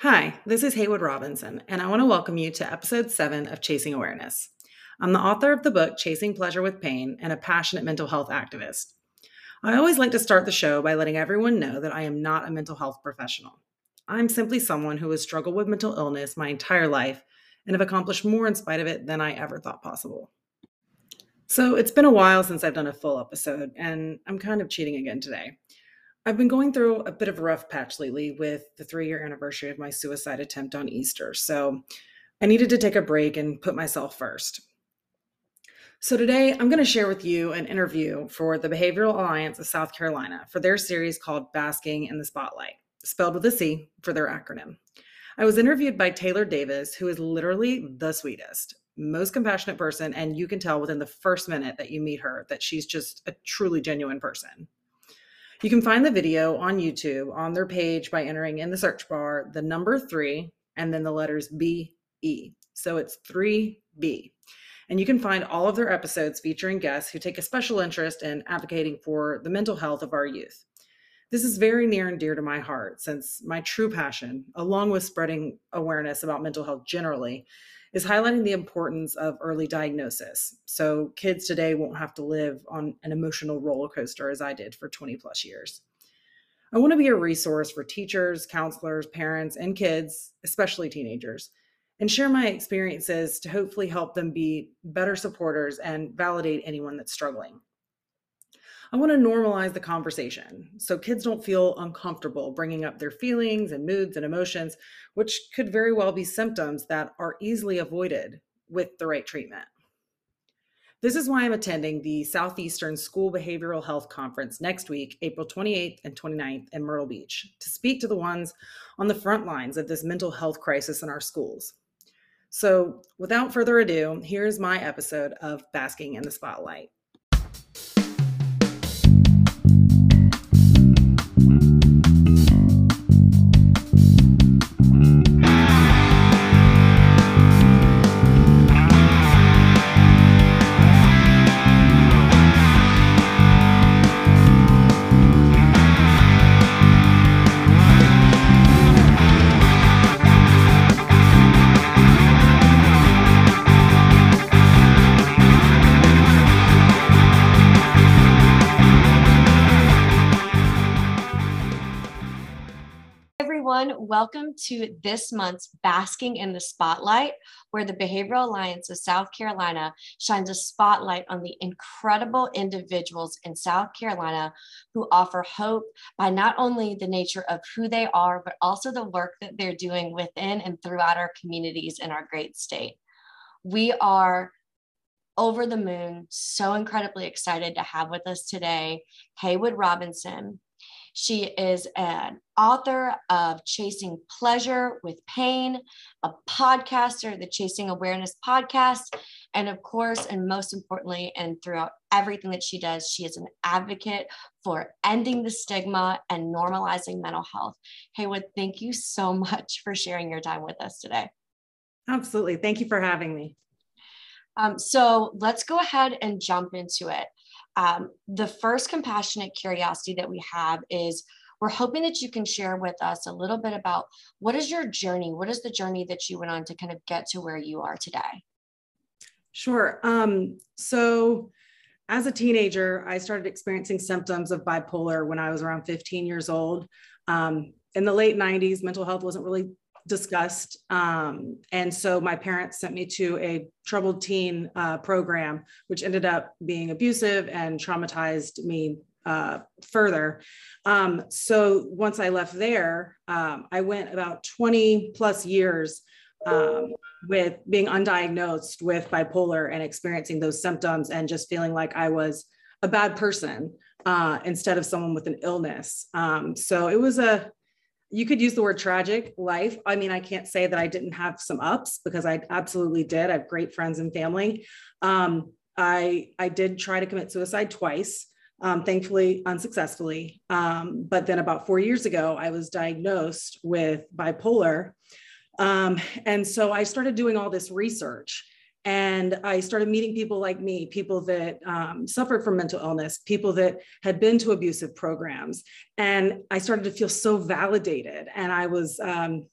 Hi, this is Haywood Robinson, and I want to welcome you to episode seven of Chasing Awareness. I'm the author of the book Chasing Pleasure with Pain and a passionate mental health activist. I always like to start the show by letting everyone know that I am not a mental health professional. I'm simply someone who has struggled with mental illness my entire life and have accomplished more in spite of it than I ever thought possible. So it's been a while since I've done a full episode, and I'm kind of cheating again today. I've been going through a bit of a rough patch lately with the three year anniversary of my suicide attempt on Easter. So I needed to take a break and put myself first. So today I'm going to share with you an interview for the Behavioral Alliance of South Carolina for their series called Basking in the Spotlight, spelled with a C for their acronym. I was interviewed by Taylor Davis, who is literally the sweetest, most compassionate person, and you can tell within the first minute that you meet her that she's just a truly genuine person. You can find the video on YouTube on their page by entering in the search bar the number three and then the letters B E. So it's 3B. And you can find all of their episodes featuring guests who take a special interest in advocating for the mental health of our youth. This is very near and dear to my heart since my true passion, along with spreading awareness about mental health generally, is highlighting the importance of early diagnosis. So kids today won't have to live on an emotional roller coaster as I did for 20 plus years. I want to be a resource for teachers, counselors, parents, and kids, especially teenagers, and share my experiences to hopefully help them be better supporters and validate anyone that's struggling. I want to normalize the conversation so kids don't feel uncomfortable bringing up their feelings and moods and emotions, which could very well be symptoms that are easily avoided with the right treatment. This is why I'm attending the Southeastern School Behavioral Health Conference next week, April 28th and 29th in Myrtle Beach, to speak to the ones on the front lines of this mental health crisis in our schools. So, without further ado, here's my episode of Basking in the Spotlight. Welcome to this month's Basking in the Spotlight, where the Behavioral Alliance of South Carolina shines a spotlight on the incredible individuals in South Carolina who offer hope by not only the nature of who they are, but also the work that they're doing within and throughout our communities in our great state. We are over the moon, so incredibly excited to have with us today Haywood Robinson, she is an author of Chasing Pleasure with Pain, a podcaster, the Chasing Awareness podcast, and of course, and most importantly, and throughout everything that she does, she is an advocate for ending the stigma and normalizing mental health. Haywood, thank you so much for sharing your time with us today. Absolutely. Thank you for having me. Um, so let's go ahead and jump into it. Um, the first compassionate curiosity that we have is we're hoping that you can share with us a little bit about what is your journey? What is the journey that you went on to kind of get to where you are today? Sure. Um, so, as a teenager, I started experiencing symptoms of bipolar when I was around 15 years old. Um, in the late 90s, mental health wasn't really discussed. Um, and so my parents sent me to a troubled teen uh, program, which ended up being abusive and traumatized me uh, further. Um, so once I left there, um, I went about 20 plus years um, with being undiagnosed with bipolar and experiencing those symptoms and just feeling like I was a bad person uh, instead of someone with an illness. Um, so it was a you could use the word tragic life. I mean, I can't say that I didn't have some ups because I absolutely did. I have great friends and family. Um, I I did try to commit suicide twice, um, thankfully unsuccessfully. Um, but then about four years ago, I was diagnosed with bipolar, um, and so I started doing all this research. And I started meeting people like me, people that um, suffered from mental illness, people that had been to abusive programs. And I started to feel so validated. And I was, um,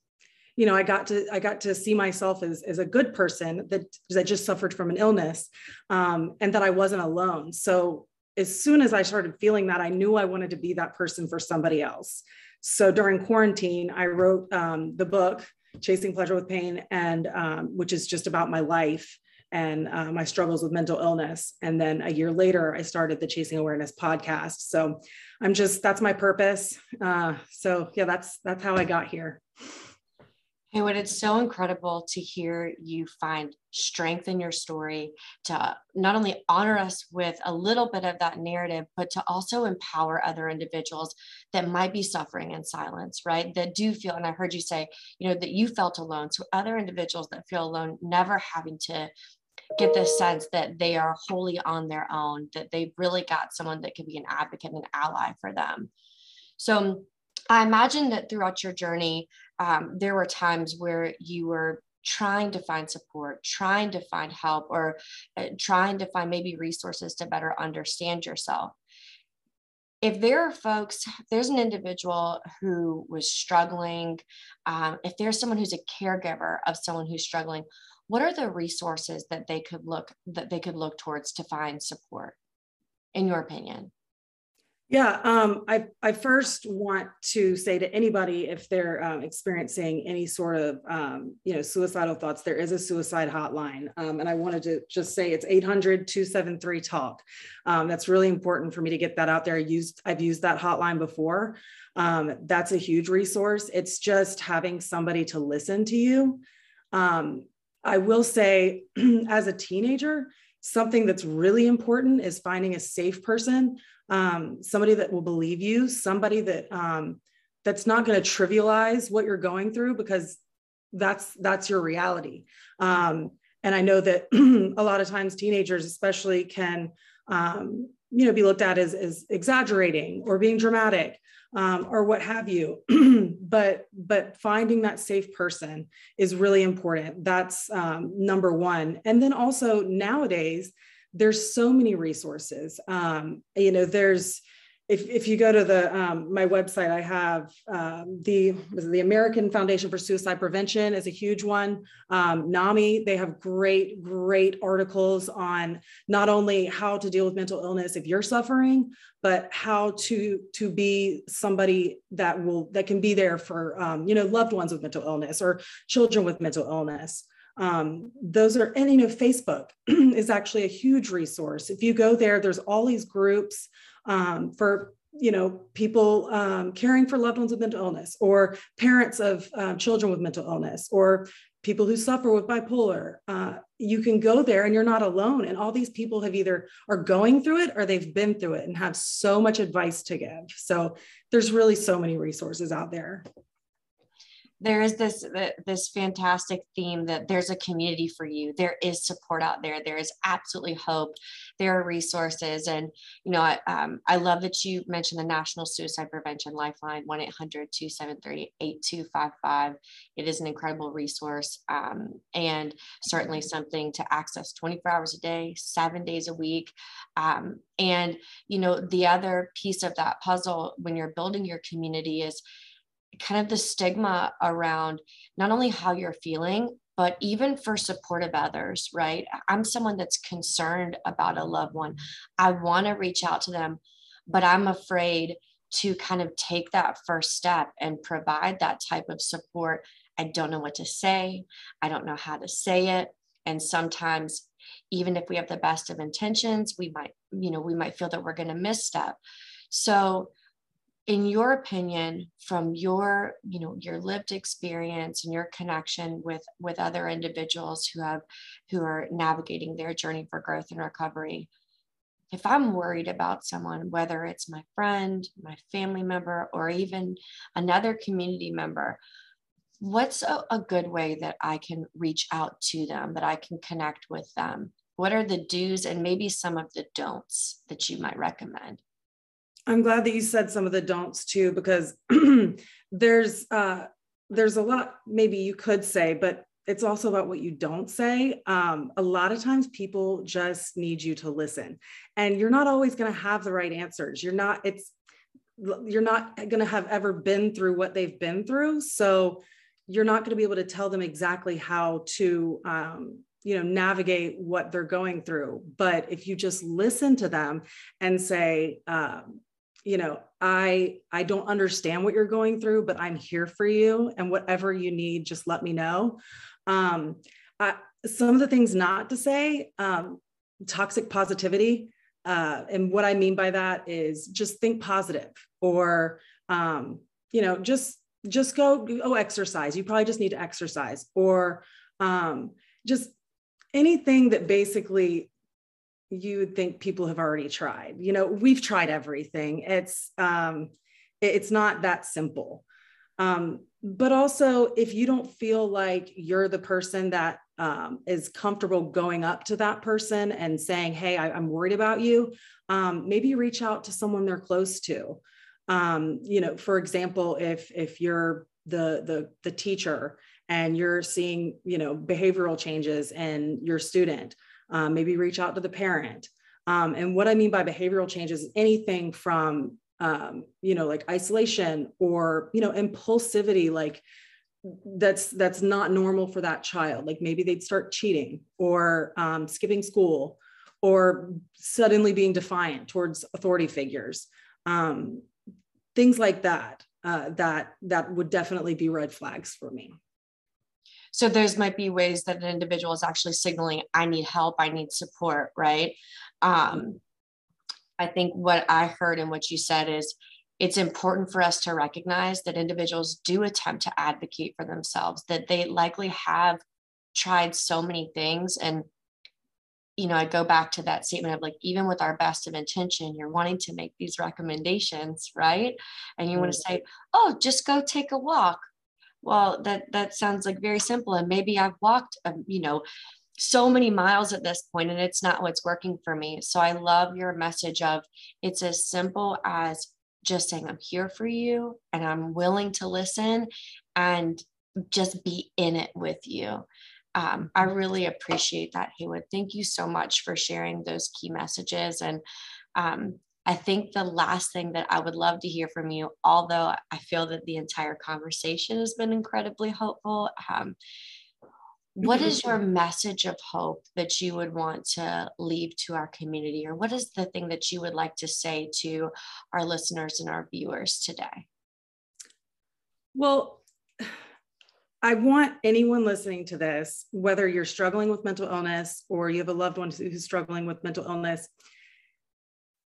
you know, I got to I got to see myself as, as a good person that that just suffered from an illness, um, and that I wasn't alone. So as soon as I started feeling that, I knew I wanted to be that person for somebody else. So during quarantine, I wrote um, the book Chasing Pleasure with Pain, and um, which is just about my life and uh, my struggles with mental illness. And then a year later, I started the Chasing Awareness podcast. So I'm just that's my purpose. Uh, so yeah, that's that's how I got here. And what it's so incredible to hear you find strength in your story to not only honor us with a little bit of that narrative, but to also empower other individuals that might be suffering in silence, right? That do feel, and I heard you say, you know, that you felt alone. So other individuals that feel alone, never having to get this sense that they are wholly on their own, that they've really got someone that can be an advocate and ally for them. So I imagine that throughout your journey, um, there were times where you were trying to find support, trying to find help, or uh, trying to find maybe resources to better understand yourself. If there are folks, there's an individual who was struggling, um, if there's someone who's a caregiver of someone who's struggling, what are the resources that they could look that they could look towards to find support, in your opinion? Yeah, um, I, I first want to say to anybody if they're um, experiencing any sort of um, you know suicidal thoughts, there is a suicide hotline, um, and I wanted to just say it's 800-273 talk. Um, that's really important for me to get that out there. I used I've used that hotline before. Um, that's a huge resource. It's just having somebody to listen to you. I will say, as a teenager, something that's really important is finding a safe person um, somebody that will believe you, somebody that um, that's not going to trivialize what you're going through because that's that's your reality. Um, and I know that a lot of times teenagers, especially, can um, you know be looked at as, as exaggerating or being dramatic um, or what have you. but but finding that safe person is really important. That's um, number one. And then also nowadays there's so many resources. Um, you know, there's if, if you go to the um, my website, I have um, the the American Foundation for Suicide Prevention is a huge one. Um, NAMI they have great great articles on not only how to deal with mental illness if you're suffering, but how to to be somebody that will that can be there for um, you know loved ones with mental illness or children with mental illness um, those are and you know facebook is actually a huge resource if you go there there's all these groups um, for you know people um, caring for loved ones with mental illness or parents of um, children with mental illness or people who suffer with bipolar. Uh, you can go there and you're not alone. And all these people have either are going through it or they've been through it and have so much advice to give. So there's really so many resources out there there is this this fantastic theme that there's a community for you. There is support out there. There is absolutely hope. There are resources. And you know i, um, I love that you mentioned the national suicide prevention lifeline 1-800-273-8255 it is an incredible resource um, and certainly something to access 24 hours a day seven days a week. Um, and you know the other piece of that puzzle when you're building your community is kind of the stigma around not only how you're feeling, but even for supportive others, right? I'm someone that's concerned about a loved one. I want to reach out to them, but I'm afraid to kind of take that first step and provide that type of support. I don't know what to say. I don't know how to say it. And sometimes, even if we have the best of intentions, we might, you know, we might feel that we're going to misstep. So, in your opinion from your you know your lived experience and your connection with with other individuals who have who are navigating their journey for growth and recovery if i'm worried about someone whether it's my friend my family member or even another community member what's a, a good way that i can reach out to them that i can connect with them? What are the do's and maybe some of the don'ts that you might recommend I'm glad that you said some of the don'ts too, because there's uh, there's a lot maybe you could say, but it's also about what you don't say. Um, a lot of times people just need you to listen, and you're not always going to have the right answers. You're not. It's you're not going to have ever been through what they've been through, so you're not going to be able to tell them exactly how to um, you know navigate what they're going through but if you just listen to them and say um, you know i i don't understand what you're going through but i'm here for you and whatever you need just let me know. Um, I, some of the things not to say um, toxic positivity uh, and what i mean by that is just think positive or um, you know just just go oh exercise. You probably just need to exercise or um, just anything that basically you would think people have already tried. You know we've tried everything. It's um it's not that simple. Um but also if you don't feel like you're the person that um, is comfortable going up to that person and saying hey I, am worried about you um, maybe reach out to someone they're close to. Um, you know for example if if you're the the the teacher and you're seeing you know behavioral changes in your student um, maybe reach out to the parent. Um, and what i mean by behavioral changes is anything from um, you know like isolation or you know impulsivity like that's that's not normal for that child. Like maybe they'd start cheating or um, skipping school or suddenly being defiant towards authority figures. Um, things like that uh, that that would definitely be red flags for me so those might be ways that an individual is actually signaling, I need help, I need support, right? Um, I think what I heard and what you said is it's important for us to recognize that individuals do attempt to advocate for themselves, that they likely have tried so many things. And, you know, I go back to that statement of like, even with our best of intention, you're wanting to make these recommendations, right? And you want to say, oh, just go take a walk well that that sounds like very simple and maybe i've walked um, you know so many miles at this point and it's not what's working for me. So i love your message of it's as simple as just saying i'm here for you and i'm willing to listen and just be in it with you um, i really appreciate that haywood. Thank you so much for sharing those key messages and um, I think the last thing that I would love to hear from you, although I feel that the entire conversation has been incredibly hopeful, um, what is your message of hope that you would want to leave to our community, or what is the thing that you would like to say to our listeners and our viewers today? Well, I want anyone listening to this, whether you're struggling with mental illness or you have a loved one who's struggling with mental illness,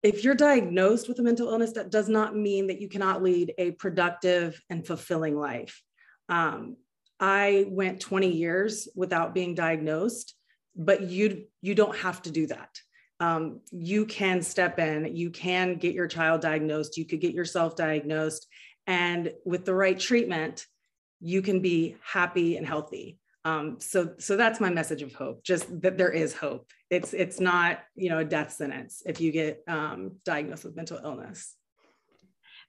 if you're diagnosed with a mental illness, that does not mean that you cannot lead a productive and fulfilling life. Um, I went 20 years without being diagnosed, but you you don't have to do that. Um, you can step in. You can get your child diagnosed. You could get yourself diagnosed, and with the right treatment, you can be happy and healthy. Um, so so that's my message of hope. Just that there is hope it's it's not you know a death sentence if you get um, diagnosed with mental illness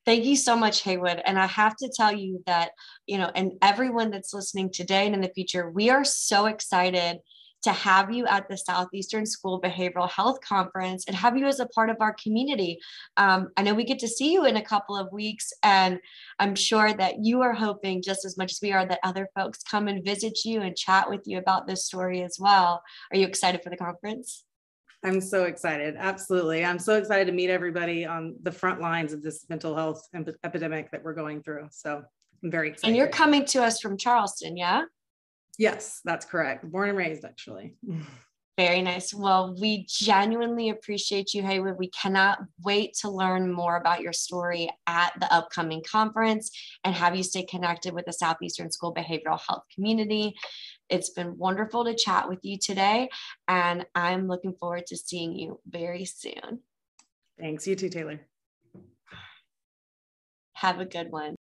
Thank you so much, Haywood. And I have to tell you that, you know, and everyone that's listening today and in the future, we are so excited to have you at the Southeastern School Behavioral Health Conference and have you as a part of our community. Um, I know we get to see you in a couple of weeks, and I'm sure that you are hoping, just as much as we are, that other folks come and visit you and chat with you about this story as well. Are you excited for the conference? I'm so excited. Absolutely. I'm so excited to meet everybody on the front lines of this mental health epidemic that we're going through. So I'm very excited. And you're coming to us from Charleston, yeah? Yes, that's correct. Born and raised, actually. Very nice. Well, we genuinely appreciate you, Haywood. We cannot wait to learn more about your story at the upcoming conference and have you stay connected with the Southeastern School Behavioral Health community. It's been wonderful to chat with you today, and I'm looking forward to seeing you very soon. Thanks. You too, Taylor. Have a good one.